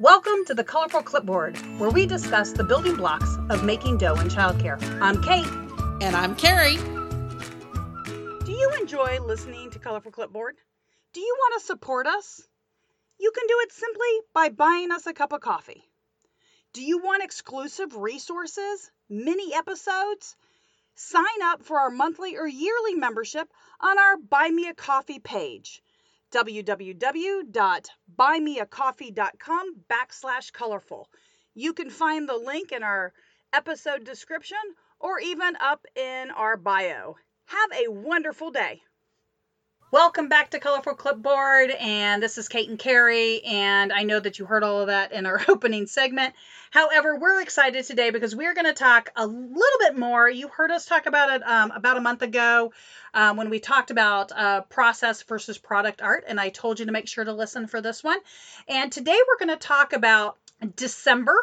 Welcome to the Colorful Clipboard, where we discuss the building blocks of making dough in childcare. I'm Kate. And I'm Carrie. Do you enjoy listening to Colorful Clipboard? Do you want to support us? You can do it simply by buying us a cup of coffee. Do you want exclusive resources, mini episodes? Sign up for our monthly or yearly membership on our Buy Me a Coffee page www.buymeacoffee.com backslash colorful. You can find the link in our episode description or even up in our bio. Have a wonderful day. Welcome back to Colorful Clipboard, and this is Kate and Carrie, and I know that you heard all of that in our opening segment. However, we're excited today because we're going to talk a little bit more. You heard us talk about it um, about a month ago um, when we talked about uh, process versus product art, and I told you to make sure to listen for this one. And today we're going to talk about December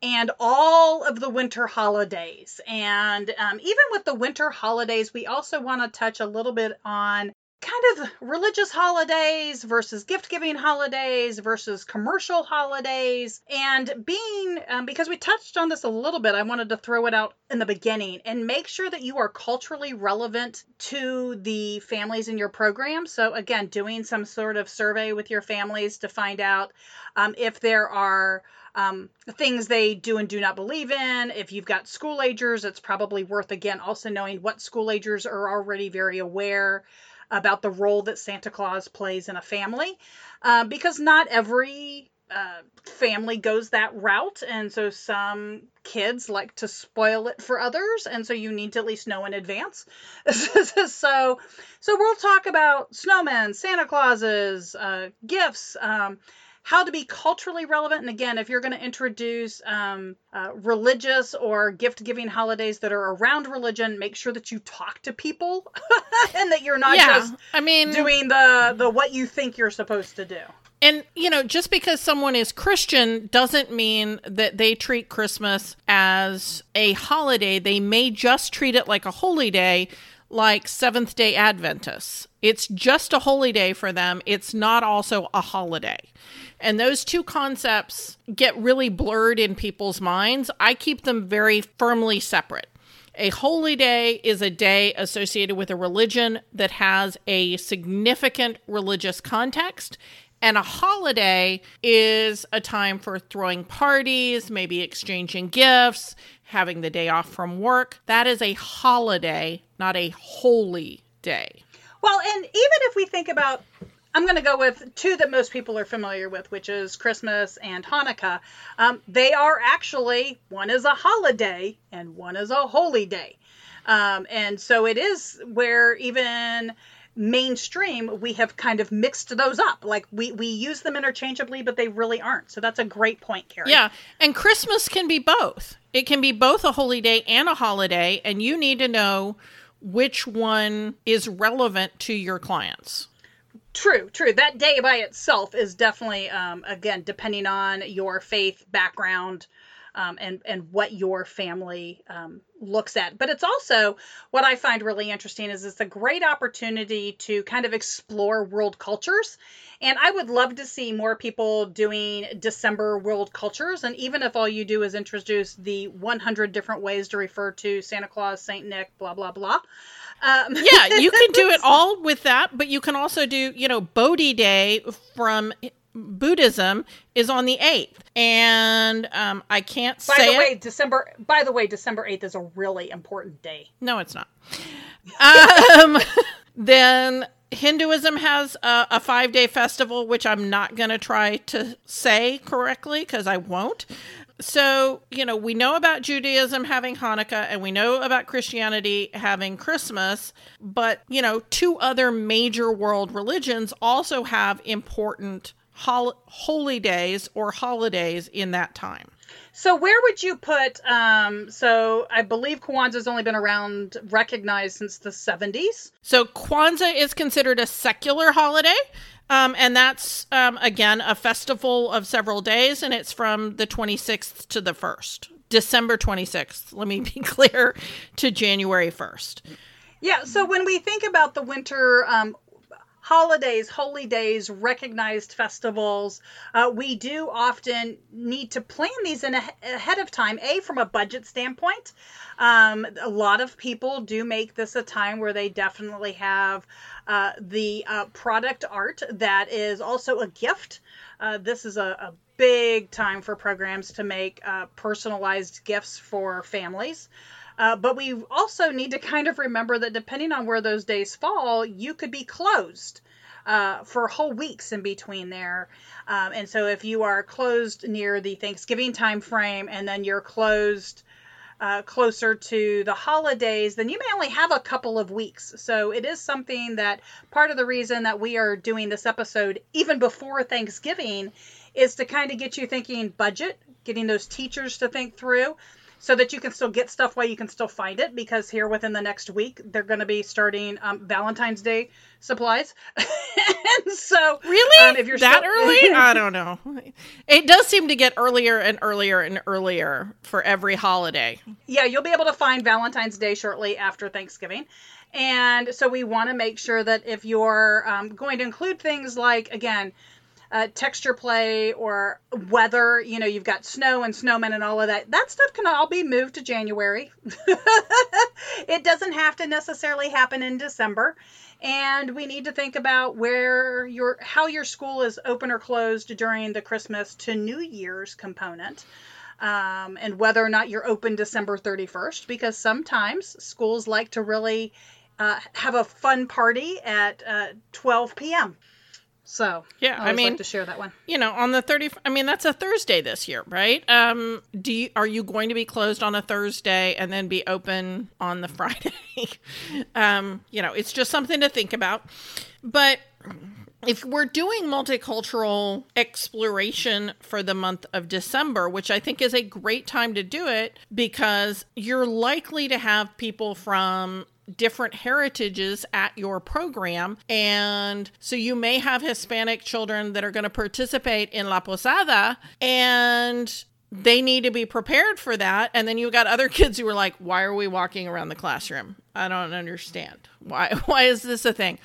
and all of the winter holidays. And um, even with the winter holidays, we also want to touch a little bit on kind of religious holidays versus gift giving holidays versus commercial holidays. And being um, because we touched on this a little bit i wanted to throw it out in the beginning and make sure that you are culturally relevant to the families in your program. So again doing some sort of survey with your families to find out um, if there are um, things they do and do not believe in. If you've got school agers, it's probably worth again also knowing what school agers are already very aware about the role that Santa Claus plays in a family, uh, because not every uh, family goes that route, and so some kids like to spoil it for others, and so you need to at least know in advance. so, so we'll talk about snowmen, Santa Clauses, uh, gifts. Um, how to be culturally relevant. And again, if you're going to introduce um, uh, religious or gift giving holidays that are around religion, make sure that you talk to people and that you're not yeah, just I mean, doing the, the what you think you're supposed to do. And, you know, just because someone is Christian doesn't mean that they treat Christmas as a holiday. They may just treat it like a holy day, like Seventh day Adventists. It's just a holy day for them, it's not also a holiday. And those two concepts get really blurred in people's minds. I keep them very firmly separate. A holy day is a day associated with a religion that has a significant religious context. And a holiday is a time for throwing parties, maybe exchanging gifts, having the day off from work. That is a holiday, not a holy day. Well, and even if we think about I'm going to go with two that most people are familiar with, which is Christmas and Hanukkah. Um, they are actually one is a holiday and one is a holy day. Um, and so it is where even mainstream we have kind of mixed those up like we we use them interchangeably but they really aren't so that's a great point carrie yeah and christmas can be both it can be both a holy day and a holiday and you need to know which one is relevant to your clients True, true. That day by itself is definitely, um, again, depending on your faith background um, and and what your family um, looks at. But it's also what I find really interesting is it's a great opportunity to kind of explore world cultures. And I would love to see more people doing December world cultures. And even if all you do is introduce the 100 different ways to refer to Santa Claus, Saint Nick, blah blah blah. Um, yeah, you can do it all with that, but you can also do, you know, Bodhi Day from Buddhism is on the 8th. And um, I can't by say the way, December by the way, December 8th is a really important day. No, it's not. um, then Hinduism has a, a five day festival, which I'm not going to try to say correctly because I won't so, you know, we know about Judaism having Hanukkah and we know about Christianity having Christmas, but, you know, two other major world religions also have important hol- holy days or holidays in that time. So where would you put? Um, so I believe Kwanzaa's only been around, recognized since the seventies. So Kwanzaa is considered a secular holiday. Um, and that's, um, again, a festival of several days, and it's from the 26th to the 1st, December 26th. Let me be clear to January 1st. Yeah. So when we think about the winter, um, holidays, holy days, recognized festivals. Uh, we do often need to plan these in a, ahead of time. A, from a budget standpoint, um, a lot of people do make this a time where they definitely have uh, the uh, product art that is also a gift. Uh, this is a, a, big time for programs to make uh, personalized gifts for families. Uh, but we also need to kind of remember that depending on where those days fall, you could be closed uh, for whole weeks in between there. Um, and so if you are closed near the Thanksgiving time frame and then you're closed uh, closer to the holidays, then you may only have a couple of weeks. So it is something that part of the reason that we are doing this episode even before Thanksgiving is to kind of get you thinking budget, getting those teachers to think through so that you can still get stuff while you can still find it because here within the next week they're going to be starting um, valentine's day supplies. And so really? um, if you're that still- early? I don't know. It does seem to get earlier and earlier and earlier for every holiday. Yeah you'll be able to find valentine's day shortly after thanksgiving. And so we want to make sure that if you're um, going to include things like again uh, texture play or weather. You know, you've got snow and snowmen and all of that. That stuff can all be moved to January. it doesn't have to necessarily happen in December. And we need to think about where your how your school is open or closed during the Christmas to New Year's component. Um, and whether or not you're open December 31st, because sometimes schools like to really uh, have a fun party at uh, 12 p.m. So yeah, I, I mean like to share that one. You know, on the thirty. I mean, that's a Thursday this year, right? Um, do you are you going to be closed on a Thursday and then be open on the Friday? um, you know, it's just something to think about. But if we're doing multicultural exploration for the month of December, which I think is a great time to do it because you're likely to have people from different heritages at your program. And so you may have Hispanic children that are going to participate in La Posada and they need to be prepared for that. And then you've got other kids who are like, why are we walking around the classroom? I don't understand. Why, why is this a thing?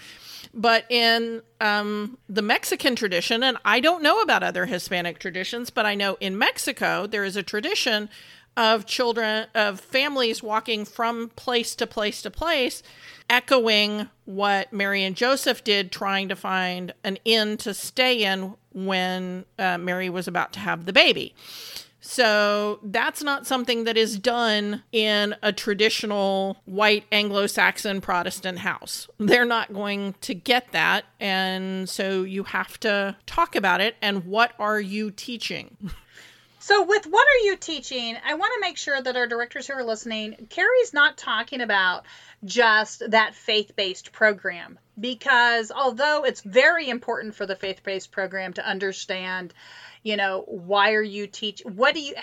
But in um, the Mexican tradition, and I don't know about other Hispanic traditions, but I know in Mexico, there is a tradition of children of families walking from place to place to place echoing what Mary and Joseph did trying to find an inn to stay in when uh, Mary was about to have the baby. So that's not something that is done in a traditional white Anglo Saxon Protestant house. They're not going to get that. And so you have to talk about it. And what are you teaching? So, with what are you teaching? I want to make sure that our directors who are listening, Carrie's not talking about just that faith based program because although it's very important for the faith based program to understand, you know, why are you teach? What do you?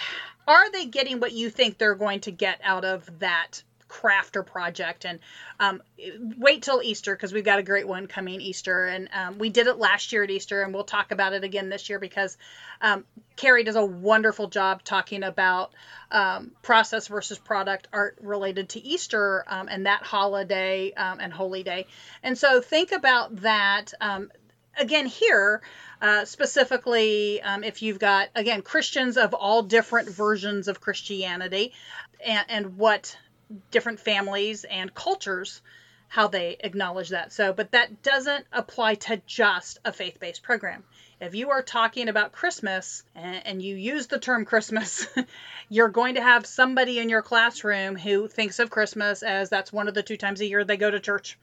Are they getting what you think they're going to get out of that crafter project and um, wait till easter because we've got a great one coming easter and um, we did it last year at easter and we'll talk about it again this year because um, carrie does a wonderful job talking about um, process versus product art related to easter um, and that holiday um, and holy day. And so think about that again here uh, specifically um, if you've got again christians of all different versions of christianity and, and what different families and cultures how they acknowledge that. So, but that doesn't apply to just a faith based program. If you are talking about Christmas and, and, you use the term Christmas, you're going to have somebody in your classroom who thinks of Christmas as that's one of the two times a year they go to church.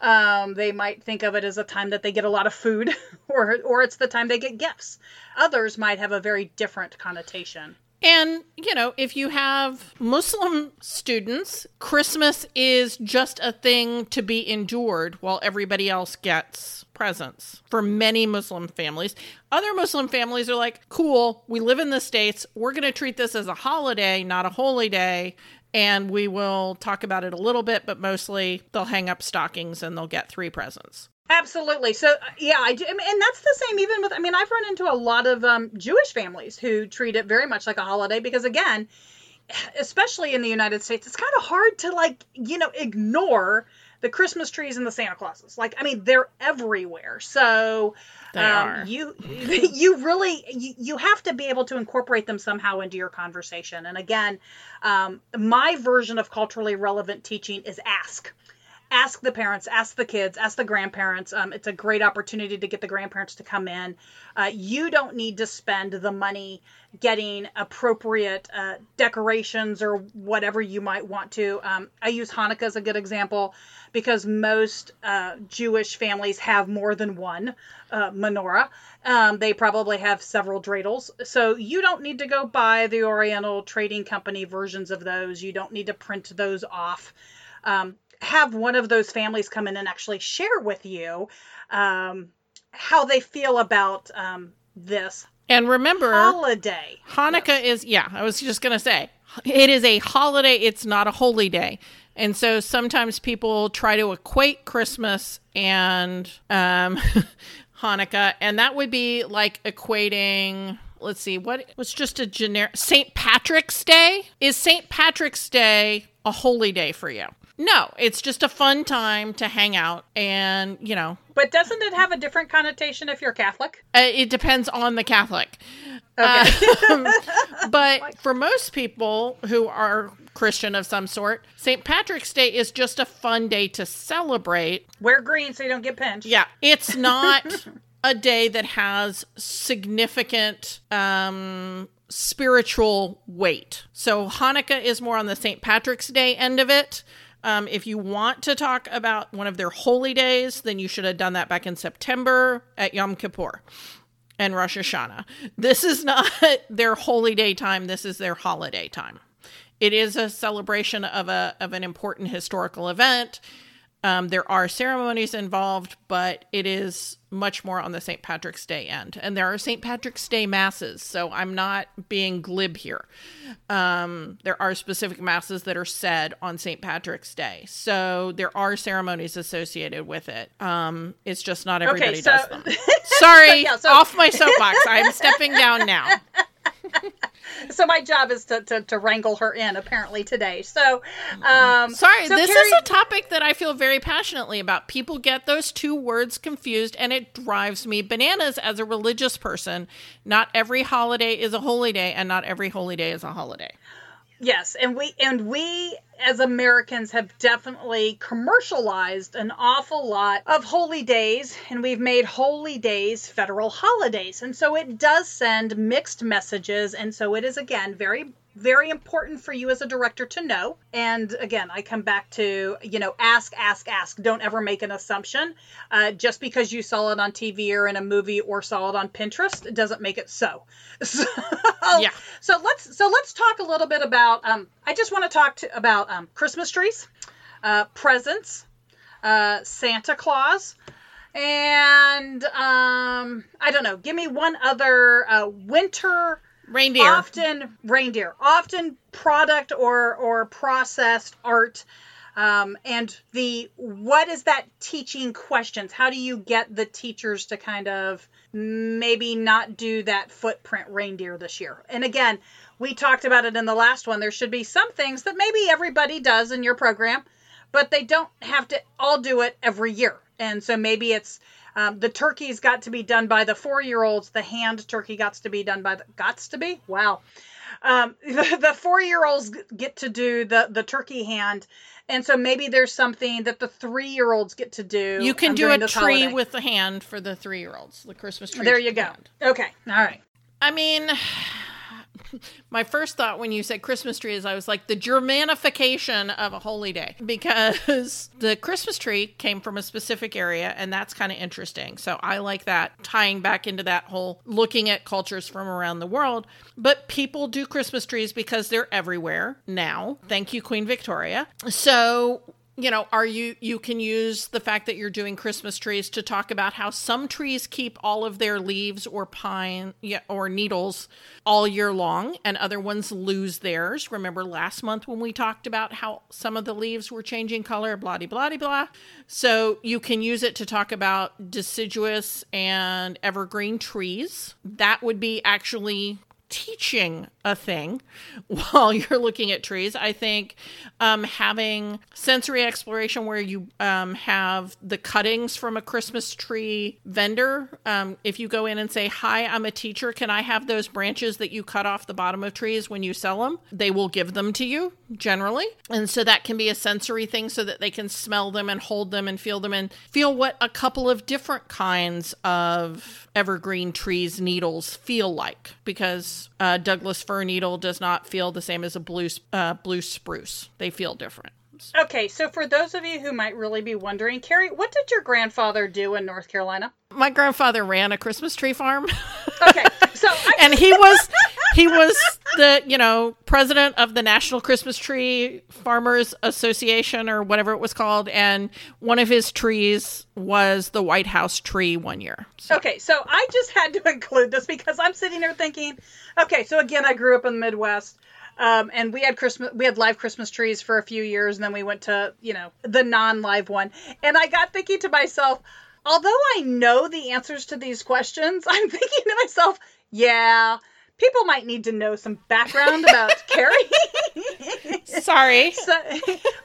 Um, they might think of it as a time that they get a lot of food, or or it's the time they get gifts. Others might have a very different connotation. And, you know, if you have Muslim students, Christmas is just a thing to be endured while everybody else gets presents for many Muslim families. Other Muslim families are like, cool, we live in the States. We're going to treat this as a holiday, not a holy day. And we will talk about it a little bit, but mostly they'll hang up stockings and they'll get three presents. Absolutely. So yeah, I do, and that's the same even with. I mean, I've run into a lot of um, Jewish families who treat it very much like a holiday because again, especially in the United States, it's kind of hard to like you know ignore the Christmas trees and the Santa Clauses. Like, I mean, they're everywhere. So They um, are. you you really you, you have to be able to incorporate them somehow into your conversation. And again, um, my version of culturally relevant teaching is ask ask the parents, ask the kids, ask the grandparents. Um, it's a great opportunity to get the grandparents to come in. Uh, you don't need to spend the money getting appropriate uh, decorations or whatever you might want to. Um, I use Hanukkah as a good example because most uh, Jewish families have more than one uh, menorah. Um, they probably have several dreidels. So you don't need to go buy the Oriental Trading Company versions of those. You don't need to print those off. Um, have one of those families come in and actually share with you um, how they feel about um, this And remember, holiday. Hanukkah is, yeah, I was just going to say, it is a holiday, it's not a holy day. And so sometimes people try to equate Christmas and um, Hanukkah, and that would be like equating. Let's see, what was just a generic St. Patrick's Day? Is St. Patrick's Day a holy day for you? No, it's just a fun time to hang out and, you know, But doesn't it have a different connotation if you're Catholic? uh, it depends on the Catholic. Okay. Um, but for most people who are Christian of some sort, St. Patrick's Day is just a fun day to celebrate. Wear green so you don't get pinched. Yeah, it's not a day that has significant um, spiritual weight. So Hanukkah is more on the St. Patrick's Day end of it. Um, if you want to talk about one of their holy days, then you should have done that back in September at Yom Kippur and Rosh Hashanah. This is not their holy day time. This is their holiday time. It is a celebration of a of an important historical event. Um, there are ceremonies involved, but it is much more on the St. Patrick's Day end. And there are St. Patrick's Day masses, so I'm not being glib here. Um, there are specific masses that are said on St. Patrick's Day, so there are ceremonies associated with it. Um, it's just not everybody so- does them. Sorry, yeah, so- off my soapbox. I'm stepping down now. So my job is to, to, to wrangle her in apparently today. So, um, Sorry, so this Carrie- is a topic that I feel very passionately about. People get those two words confused, and it drives me bananas as a religious person. Not every holiday is a holy day, and not every holy day is a holiday. Yes, and we and we as Americans have definitely commercialized an awful lot of holy days and we've made holy days federal holidays. And so it does send mixed messages and so it is again very very important for you as a director to know. And again, I come back to, you know, ask, ask, ask. Don't ever make an assumption. Uh, just because you saw it on TV or in a movie or saw it on Pinterest, it doesn't make it so. So, Yeah. so let's so let's talk a little bit about. Um, I just want to talk to, about um, Christmas trees, uh, presents, uh, Santa Claus, and um, I don't know. Give me one other uh, winter Reindeer. often reindeer. Often product or or processed art um, and the what is that teaching questions? How do you get the teachers to kind of maybe not do that footprint reindeer this year? And again we talked about it in the last one. There should be some things that maybe everybody does in your program but they don't have to all do it every year. And so maybe it's um, the turkey's got to be done by the four year olds. The hand turkey got to be done by the gots to be. Wow. Um, the, the four year olds get to do the the turkey hand, and so maybe there's something that the three year olds get to do. you can um, do a tree holiday. with the hand for the three year olds, the Christmas tree. There you go. hand. Okay. All right. I mean, my first thought when you said Christmas tree is I was like the Germanification of a holy day because the Christmas tree came from a specific area and that's kind of interesting. So I like that tying back into that whole looking at cultures from around the world. But people do Christmas trees because they're everywhere now. Thank you, Queen Victoria. So you know, are you you can use the fact that you're doing Christmas trees to talk about how some trees keep all of their leaves or pine yeah, or needles all year long and other ones lose theirs. Remember last month when we talked about how some of the leaves were changing color, blah de blah blah. So you can use it to talk about deciduous and evergreen trees. That would be actually teaching a thing while you're looking at trees. I think um, having sensory exploration where you um, have the cuttings from a Christmas tree vendor. Um, if you go in and say, Hi, I'm a teacher, can I have those branches that you cut off the bottom of trees when you sell them? They will give them to you generally. And so that can be a sensory thing so that they can smell them and hold them and feel them and feel what a couple of different kinds of evergreen trees needles feel like because uh, Douglas fir needle does not feel the same as a blue uh, blue spruce. They feel different. Okay, so for those of you who might really be wondering, Carrie, what did your grandfather do in North Carolina? My grandfather ran a Christmas tree farm. Okay, so I- and he was he was the you know president of the National Christmas Tree Farmers Association or whatever it was called, and one of his trees was the White House tree one year. So. Okay, so I just had to include this because I'm sitting here thinking, okay, so again, I grew up in the Midwest. Um, and we had Christmas, we had live Christmas trees for a few years, and then we went to, you know, the non-live one. And I got thinking to myself, although I know the answers to these questions, I'm thinking to myself, yeah, people might need to know some background about Carrie. Sorry. So,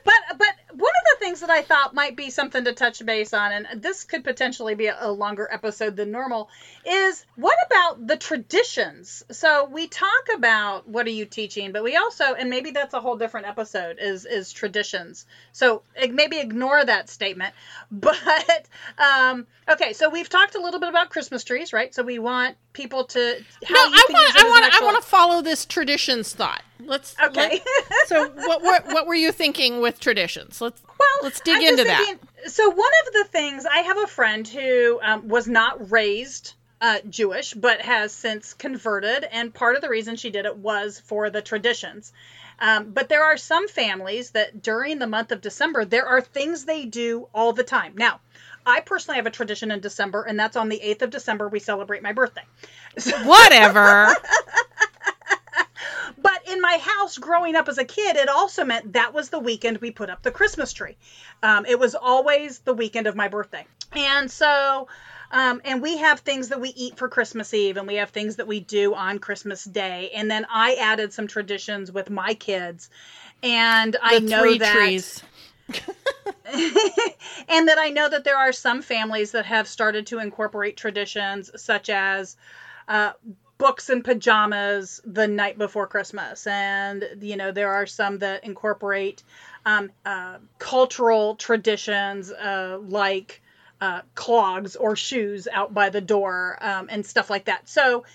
but but one of the things that I thought might be something to touch base on, and this could potentially be a, a longer episode than normal, is what about the traditions? So we talk about what are you teaching, but we also, and maybe that's a whole different episode, is is traditions. So maybe ignore that statement. But um, okay, so we've talked a little bit about Christmas trees, right? So we want people to. how no, I want, I want, I want to follow this traditions thought. Let's okay. Let, so what, what what were you thinking with traditions? Let's well, let's dig I'm into thinking, that. So one of the things I have a friend who um, was not raised uh, Jewish, but has since converted, and part of the reason she did it was for the traditions. Um, but there are some families that during the month of December there are things they do all the time. Now, I personally have a tradition in December, and that's on the 8th of December. We celebrate my birthday. So- Whatever. but in my house growing up as a kid, it also meant that was the weekend we put up the Christmas tree. Um, it was always the weekend of my birthday. And so, um, and we have things that we eat for Christmas Eve, and we have things that we do on Christmas Day. And then I added some traditions with my kids. And I the know that. Trees. and that I know that there are some families that have started to incorporate traditions such as uh, books and pajamas the night before Christmas. And, you know, there are some that incorporate um, uh, cultural traditions uh, like uh, clogs or shoes out by the door um, and stuff like that. So,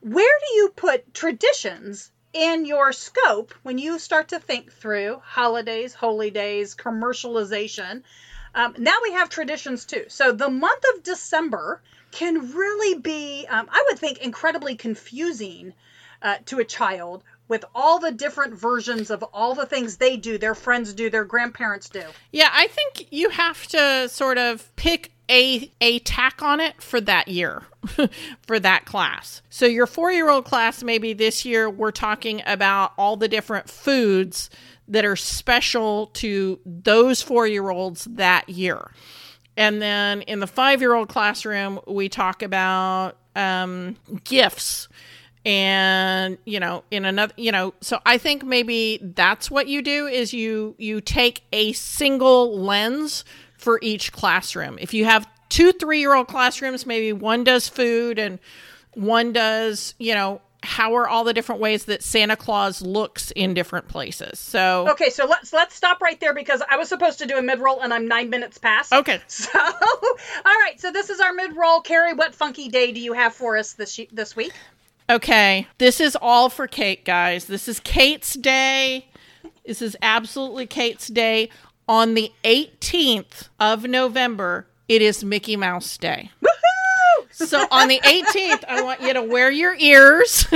where do you put traditions in your scope when you start to think through holidays, holy days, commercialization? Um, now we have traditions too. So, the month of December can really be, um, I would think, incredibly confusing uh, to a child with all the different versions of all the things they do, their friends do, their grandparents do. Yeah, I think you have to sort of pick a a tack on it for that year for that class. So your 4-year-old class maybe this year we're talking about all the different foods that are special to those 4-year-olds that year. And then in the 5-year-old classroom we talk about um, gifts and you know in another you know so i think maybe that's what you do is you you take a single lens for each classroom if you have two three year old classrooms maybe one does food and one does you know how are all the different ways that Santa Claus looks in different places? So okay, so let's let's stop right there because I was supposed to do a mid roll and I'm nine minutes past. Okay, so all right, so this is our mid roll. Carrie, what funky day do you have for us this this week? Okay, this is all for Kate, guys. This is Kate's day. This is absolutely Kate's day. On the 18th of November, it is Mickey Mouse Day. So on the 18th, I want you to wear your ears.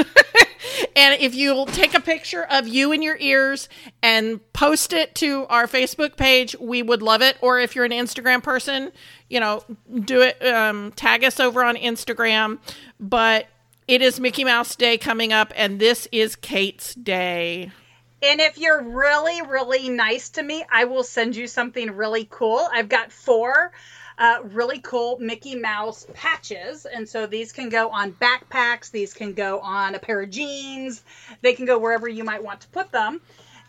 and if you'll take a picture of you and your ears and post it to our Facebook page, we would love it. Or if you're an Instagram person, you know, do it, um, tag us over on Instagram. But it is Mickey Mouse Day coming up, and this is Kate's Day. And if you're really, really nice to me, I will send you something really cool. I've got four uh, really cool Mickey Mouse patches. And so these can go on backpacks, these can go on a pair of jeans, they can go wherever you might want to put them.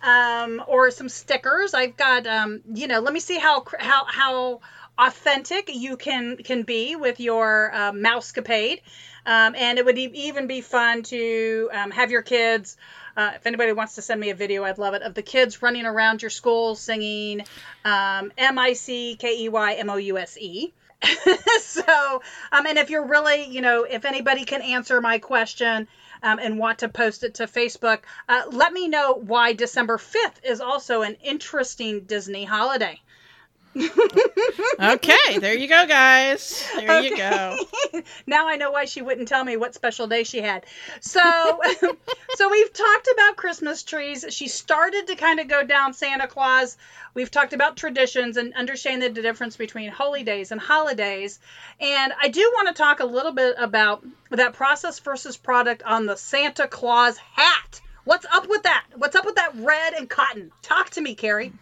Um, or some stickers. I've got, um, you know, let me see how how how authentic you can can be with your uh, mousecapade. Um, and it would even be fun to um, have your kids. Uh, if anybody wants to send me a video, I'd love it of the kids running around your school singing um, M I C K E Y M O U S E. so, um, and if you're really, you know, if anybody can answer my question um, and want to post it to Facebook, uh, let me know why December 5th is also an interesting Disney holiday. okay, there you go, guys. There okay. you go. now I know why she wouldn't tell me what special day she had. So, so we've talked about Christmas trees. She started to kind of go down Santa Claus. We've talked about traditions and understanding the difference between holy days and holidays. And I do want to talk a little bit about that process versus product on the Santa Claus hat. What's up with that? What's up with that red and cotton? Talk to me, Carrie.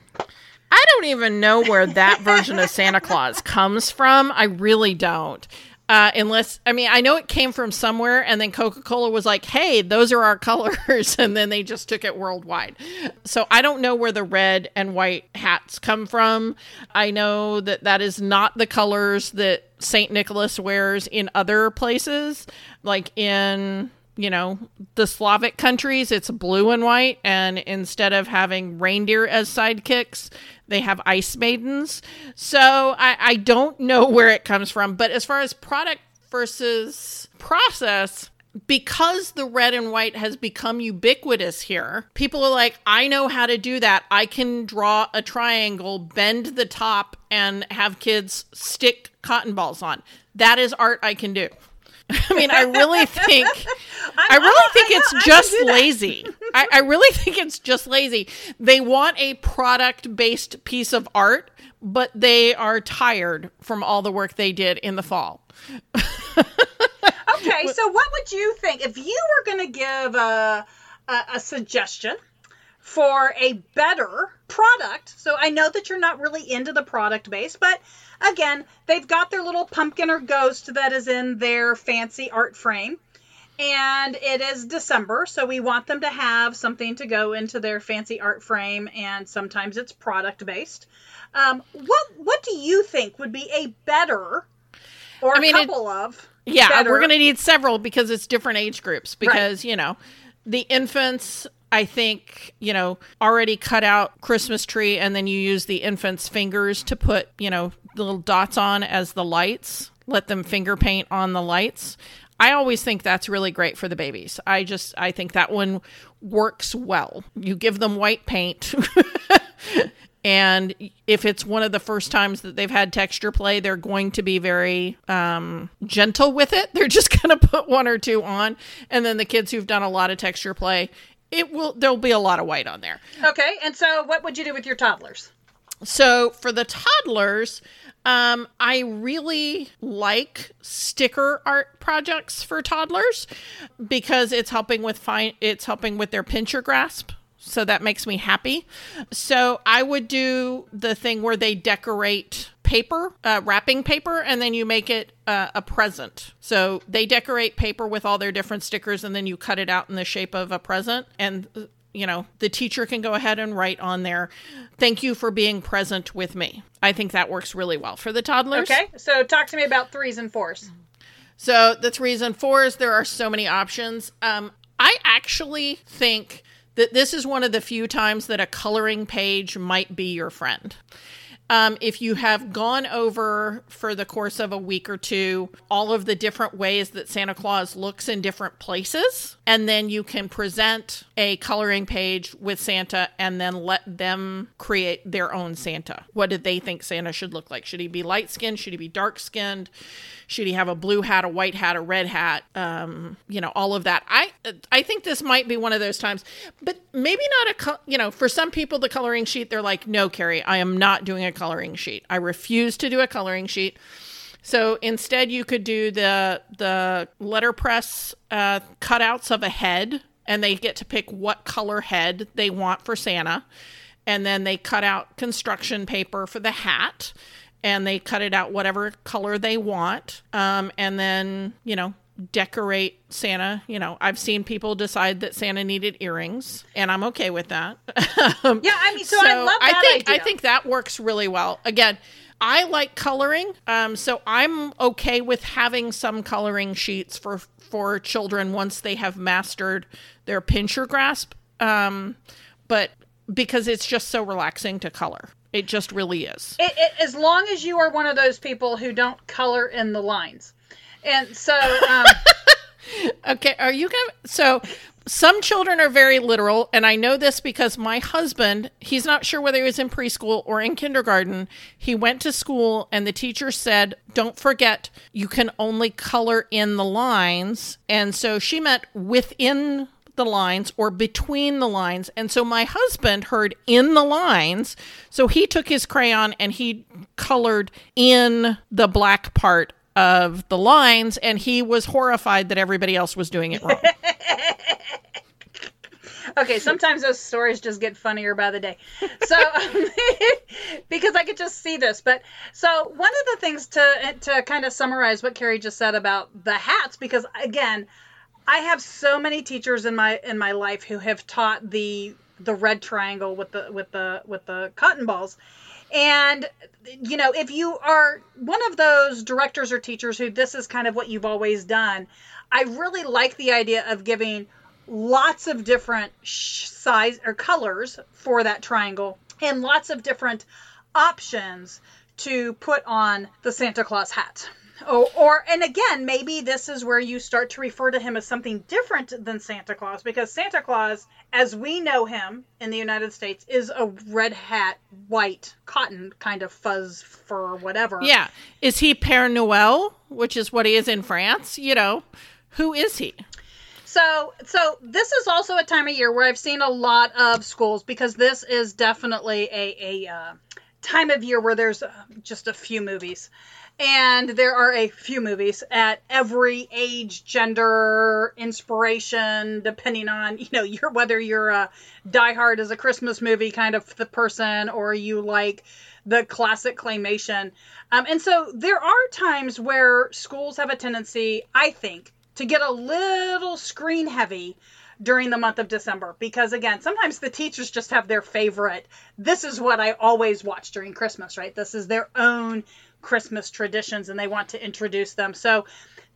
I don't even know where that version of Santa Claus comes from. I really don't. Uh, unless, I mean, I know it came from somewhere, and then Coca Cola was like, hey, those are our colors. And then they just took it worldwide. So I don't know where the red and white hats come from. I know that that is not the colors that St. Nicholas wears in other places, like in you know, the Slavic countries, it's blue and white. And instead of having reindeer as sidekicks, they have ice maidens. So I, I don't know where it comes from. But as far as product versus process, because the red and white has become ubiquitous here, people are like, I know how to do that. I can draw a triangle, bend the top, and have kids stick cotton balls on. That is art I can do. I mean, I really think, I really think it's just lazy. I, I really think it's just lazy. They want a product based piece of art, but they are tired from all the work they did in the fall. okay, so what would you think if you were going to give a, a, a suggestion? For a better product. So I know that you're not really into the product base, but again, they've got their little pumpkin or ghost that is in their fancy art frame. And it is December, so we want them to have something to go into their fancy art frame, and sometimes it's product based. Um, what what do you think would be a better, or I mean, a couple it, of? Yeah, better... we're going to need several because it's different age groups. Because right. you know, the infants I think, you know, already cut out Christmas tree and then you use the infant's fingers to put, you know, the little dots on as the lights, let them finger paint on the lights. I always think that's really great for the babies. I just I think that one works well. You give them white paint. and if it's one of the first times that they've had texture play, they're going to be very um, gentle with it. They're just going to put one or two on. And then the kids who've done a lot of texture play, it will there'll be a lot of white on there. Okay, and so what would you do with your toddlers? So for the toddlers, um, I really like sticker art projects for toddlers because it's helping with fine. It's helping with their pincher grasp. So that makes me happy. So I would do the thing where they decorate paper, uh, wrapping paper, and then you make it uh, a present. So they decorate paper with all their different stickers, and then you cut it out in the shape of a present. And you know, the teacher can go ahead and write on there, thank you for being present with me. I think that works really well for the toddlers. Okay, so talk to me about threes and fours. So the threes and fours, there are so many options. Um, I actually think that this is one of the few times that a coloring page might be your friend. Um, if you have gone over for the course of a week or two all of the different ways that Santa Claus looks in different places, and then you can present a coloring page with Santa and then let them create their own Santa. What did they think Santa should look like? Should he be light skinned? Should he be dark skinned? Should he have a blue hat, a white hat, a red hat? Um, you know, all of that. I I think this might be one of those times, but maybe not a you know, for some people the coloring sheet they're like, "No, Carrie, I am not doing a coloring sheet. I refuse to do a coloring sheet." So instead, you could do the the letterpress uh, cutouts of a head, and they get to pick what color head they want for Santa, and then they cut out construction paper for the hat, and they cut it out whatever color they want. Um, and then, you know, decorate Santa. You know, I've seen people decide that Santa needed earrings, and I'm okay with that. Um, yeah, I mean, so, so I love that I think idea. I think that works really well. Again, I like coloring, um, so I'm okay with having some coloring sheets for for children once they have mastered their pincher grasp. Um, but because it's just so relaxing to color. It just really is. It, it, as long as you are one of those people who don't color in the lines. And so. Um, okay, are you going to. So. Some children are very literal, and I know this because my husband, he's not sure whether he was in preschool or in kindergarten. He went to school, and the teacher said, Don't forget, you can only color in the lines. And so she meant within the lines or between the lines. And so my husband heard in the lines. So he took his crayon and he colored in the black part of the lines and he was horrified that everybody else was doing it wrong. okay, sometimes those stories just get funnier by the day. So, because I could just see this, but so one of the things to to kind of summarize what Carrie just said about the hats, because again, I have so many teachers in my in my life who have taught the the red triangle with the with the with the cotton balls. And you know, if you are one of those directors or teachers who this is kind of what you've always done, I really like the idea of giving lots of different size or colors for that triangle and lots of different options to put on the Santa Claus hat. Oh, or and again, maybe this is where you start to refer to him as something different than Santa Claus because Santa Claus, as we know him in the United States, is a red hat, white cotton kind of fuzz fur, whatever. Yeah, is he Père Noël, which is what he is in France? You know, who is he? So, so this is also a time of year where I've seen a lot of schools because this is definitely a a uh, time of year where there's uh, just a few movies and there are a few movies at every age, gender, inspiration, depending on you know your whether you're a Die Hard as a Christmas movie kind of the person or you like the classic claymation. Um, and so there are times where schools have a tendency, I think, to get a little screen heavy during the month of December because again, sometimes the teachers just have their favorite. This is what I always watch during Christmas, right? This is their own Christmas traditions and they want to introduce them. So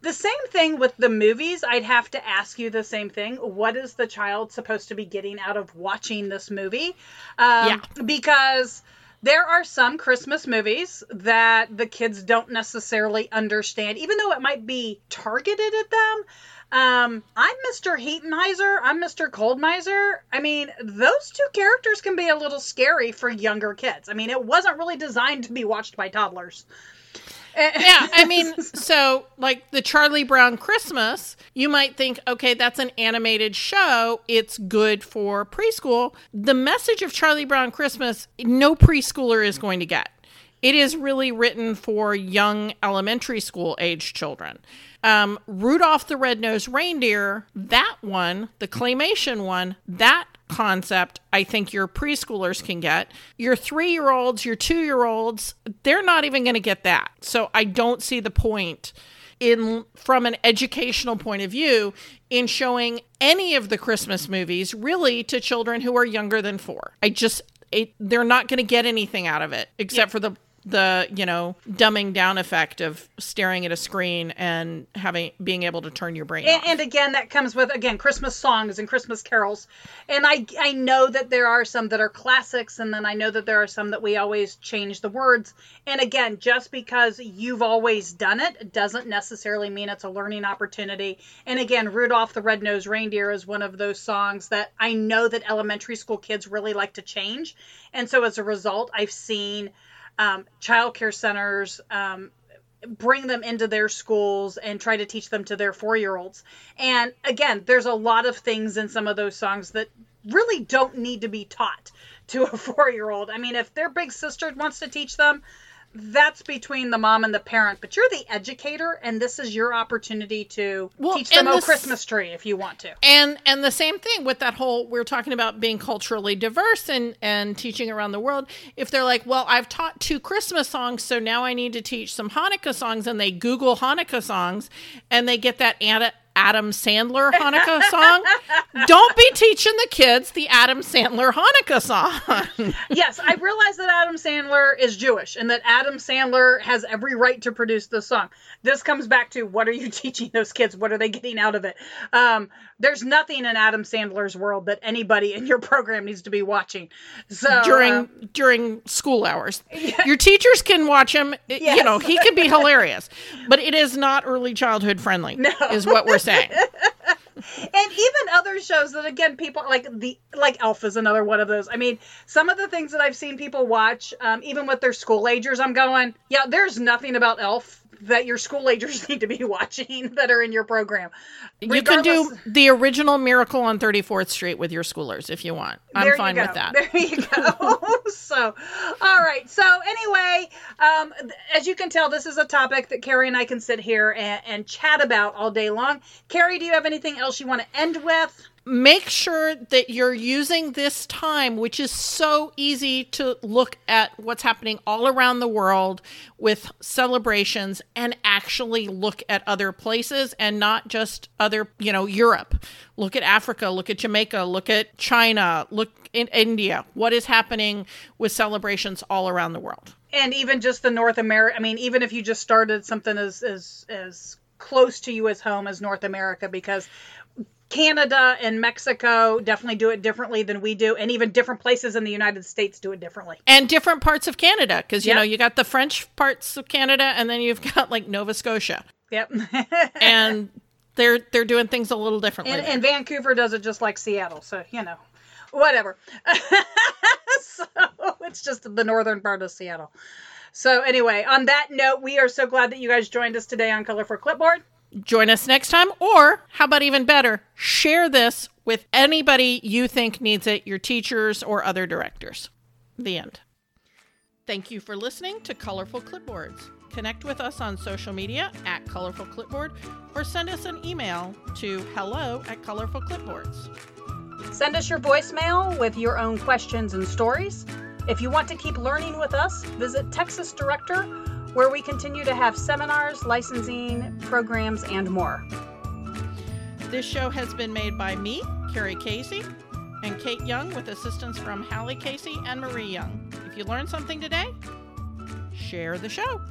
the same thing with the movies. I'd have to ask you the same thing. What is the child supposed to be getting out of watching this movie? Um, yeah. Because there are some Christmas movies that the kids don't necessarily understand, even though it might be targeted at them. Um, I'm Mr. Heat Miser. I'm Mr. Cold Coldmiser. I mean, those two characters can be a little scary for younger kids. I mean, it wasn't really designed to be watched by toddlers. yeah, I mean, so like the Charlie Brown Christmas, you might think, okay, that's an animated show. It's good for preschool. The message of Charlie Brown Christmas, no preschooler is going to get. It is really written for young elementary school age children. Um, Rudolph the Red-Nosed Reindeer, that one, the claymation one, that concept I think your preschoolers can get. Your three year olds, your two year olds, they're not even going to get that. So I don't see the point in from an educational point of view in showing any of the Christmas movies really to children who are younger than four. I just it, they're not going to get anything out of it except yeah. for the the you know dumbing down effect of staring at a screen and having being able to turn your brain and, and, again that comes with again christmas songs and christmas carols. And i i know that there are some that are classics and then i know that there are some that we always change the words. And again just because you've always done it doesn't necessarily mean it's a learning opportunity. And again rudolph the red-nosed reindeer is one of those songs that i know that elementary school kids really like to change. And so as a result i've seen um, child care centers um, bring them into their schools and try to teach them to their four year olds. And again, there's a lot of things in some of those songs that really don't need to be taught to a four year old. I mean, if their big sister wants to teach them, that's between the mom and the parent, but you're the educator, and this is your opportunity to Well, teach them a this- Christmas tree if you want to. And and the same thing with that whole we're talking about being culturally diverse and and teaching around the world. If they're like, well, I've taught two Christmas songs, so now I need to teach some Hanukkah songs, and they Google Hanukkah songs, and they get that Anna, Adam Sandler Hanukkah song. Don't be teaching the kids the Adam Sandler Hanukkah song. yes, I realize that Adam Sandler is Jewish and that Adam Sandler has every right to produce this song. This comes back to what are you teaching those kids? What are they getting out of it? Um, there's nothing in Adam Sandler's world that anybody in your program needs to be watching. So during uh, during school hours. Your teachers can watch him. I- You know, he can be hilarious, but it is not early childhood friendly. No. is what we're saying. and even other shows that again people like the like elf is another one of those i mean some of the things that i've seen people watch um, even with their school agers i'm going yeah there's nothing about elf that your school agers need to be watching that are in your program You can do the original Miracle on 34th Street with your schoolers if you want. I'm fine with that. There you go. so, all right. So, anyway, um, as you can tell, this is a topic that Carrie and I can sit here and, and chat about all day long. Carrie, do you have anything else you want to end with? Make sure that you're using this time, which is so easy to look at what's happening all around the world with celebrations and actually look at other places and not just other, you know, Europe. Look at Africa, look at Jamaica, look at China, look in India. What is happening with celebrations all around the world? and even just the North America. I mean, even if you just started something as as as close to you as home as North America, because Canada and Mexico definitely do it differently than we do, and even different places in the United States do it differently. and different parts of Canada because you Yep. know you got the French parts of Canada and then you've got like Nova Scotia Yep. and they're they're doing things a little differently. and, and Vancouver does it just like Seattle, so you know, whatever. so it's just the northern part of Seattle. So anyway, on that note, we are so glad that you guys joined us today on Colorful Clipboard. Join us next time, or how about even better, share this with anybody you think needs it, your teachers or other directors. The end. Thank you for listening to Colorful Clipboards. Connect with us on social media at Colorful Clipboard or send us an email to hello at Colorful Clipboards. Send us your voicemail with your own questions and stories. If you want to keep learning with us, visit Texas Director, where we continue to have seminars, licensing, programs, and more. This show has been made by me, Carrie Casey, and Kate Young with assistance from Hallie Casey and Marie Young. If you learned something today, share the show.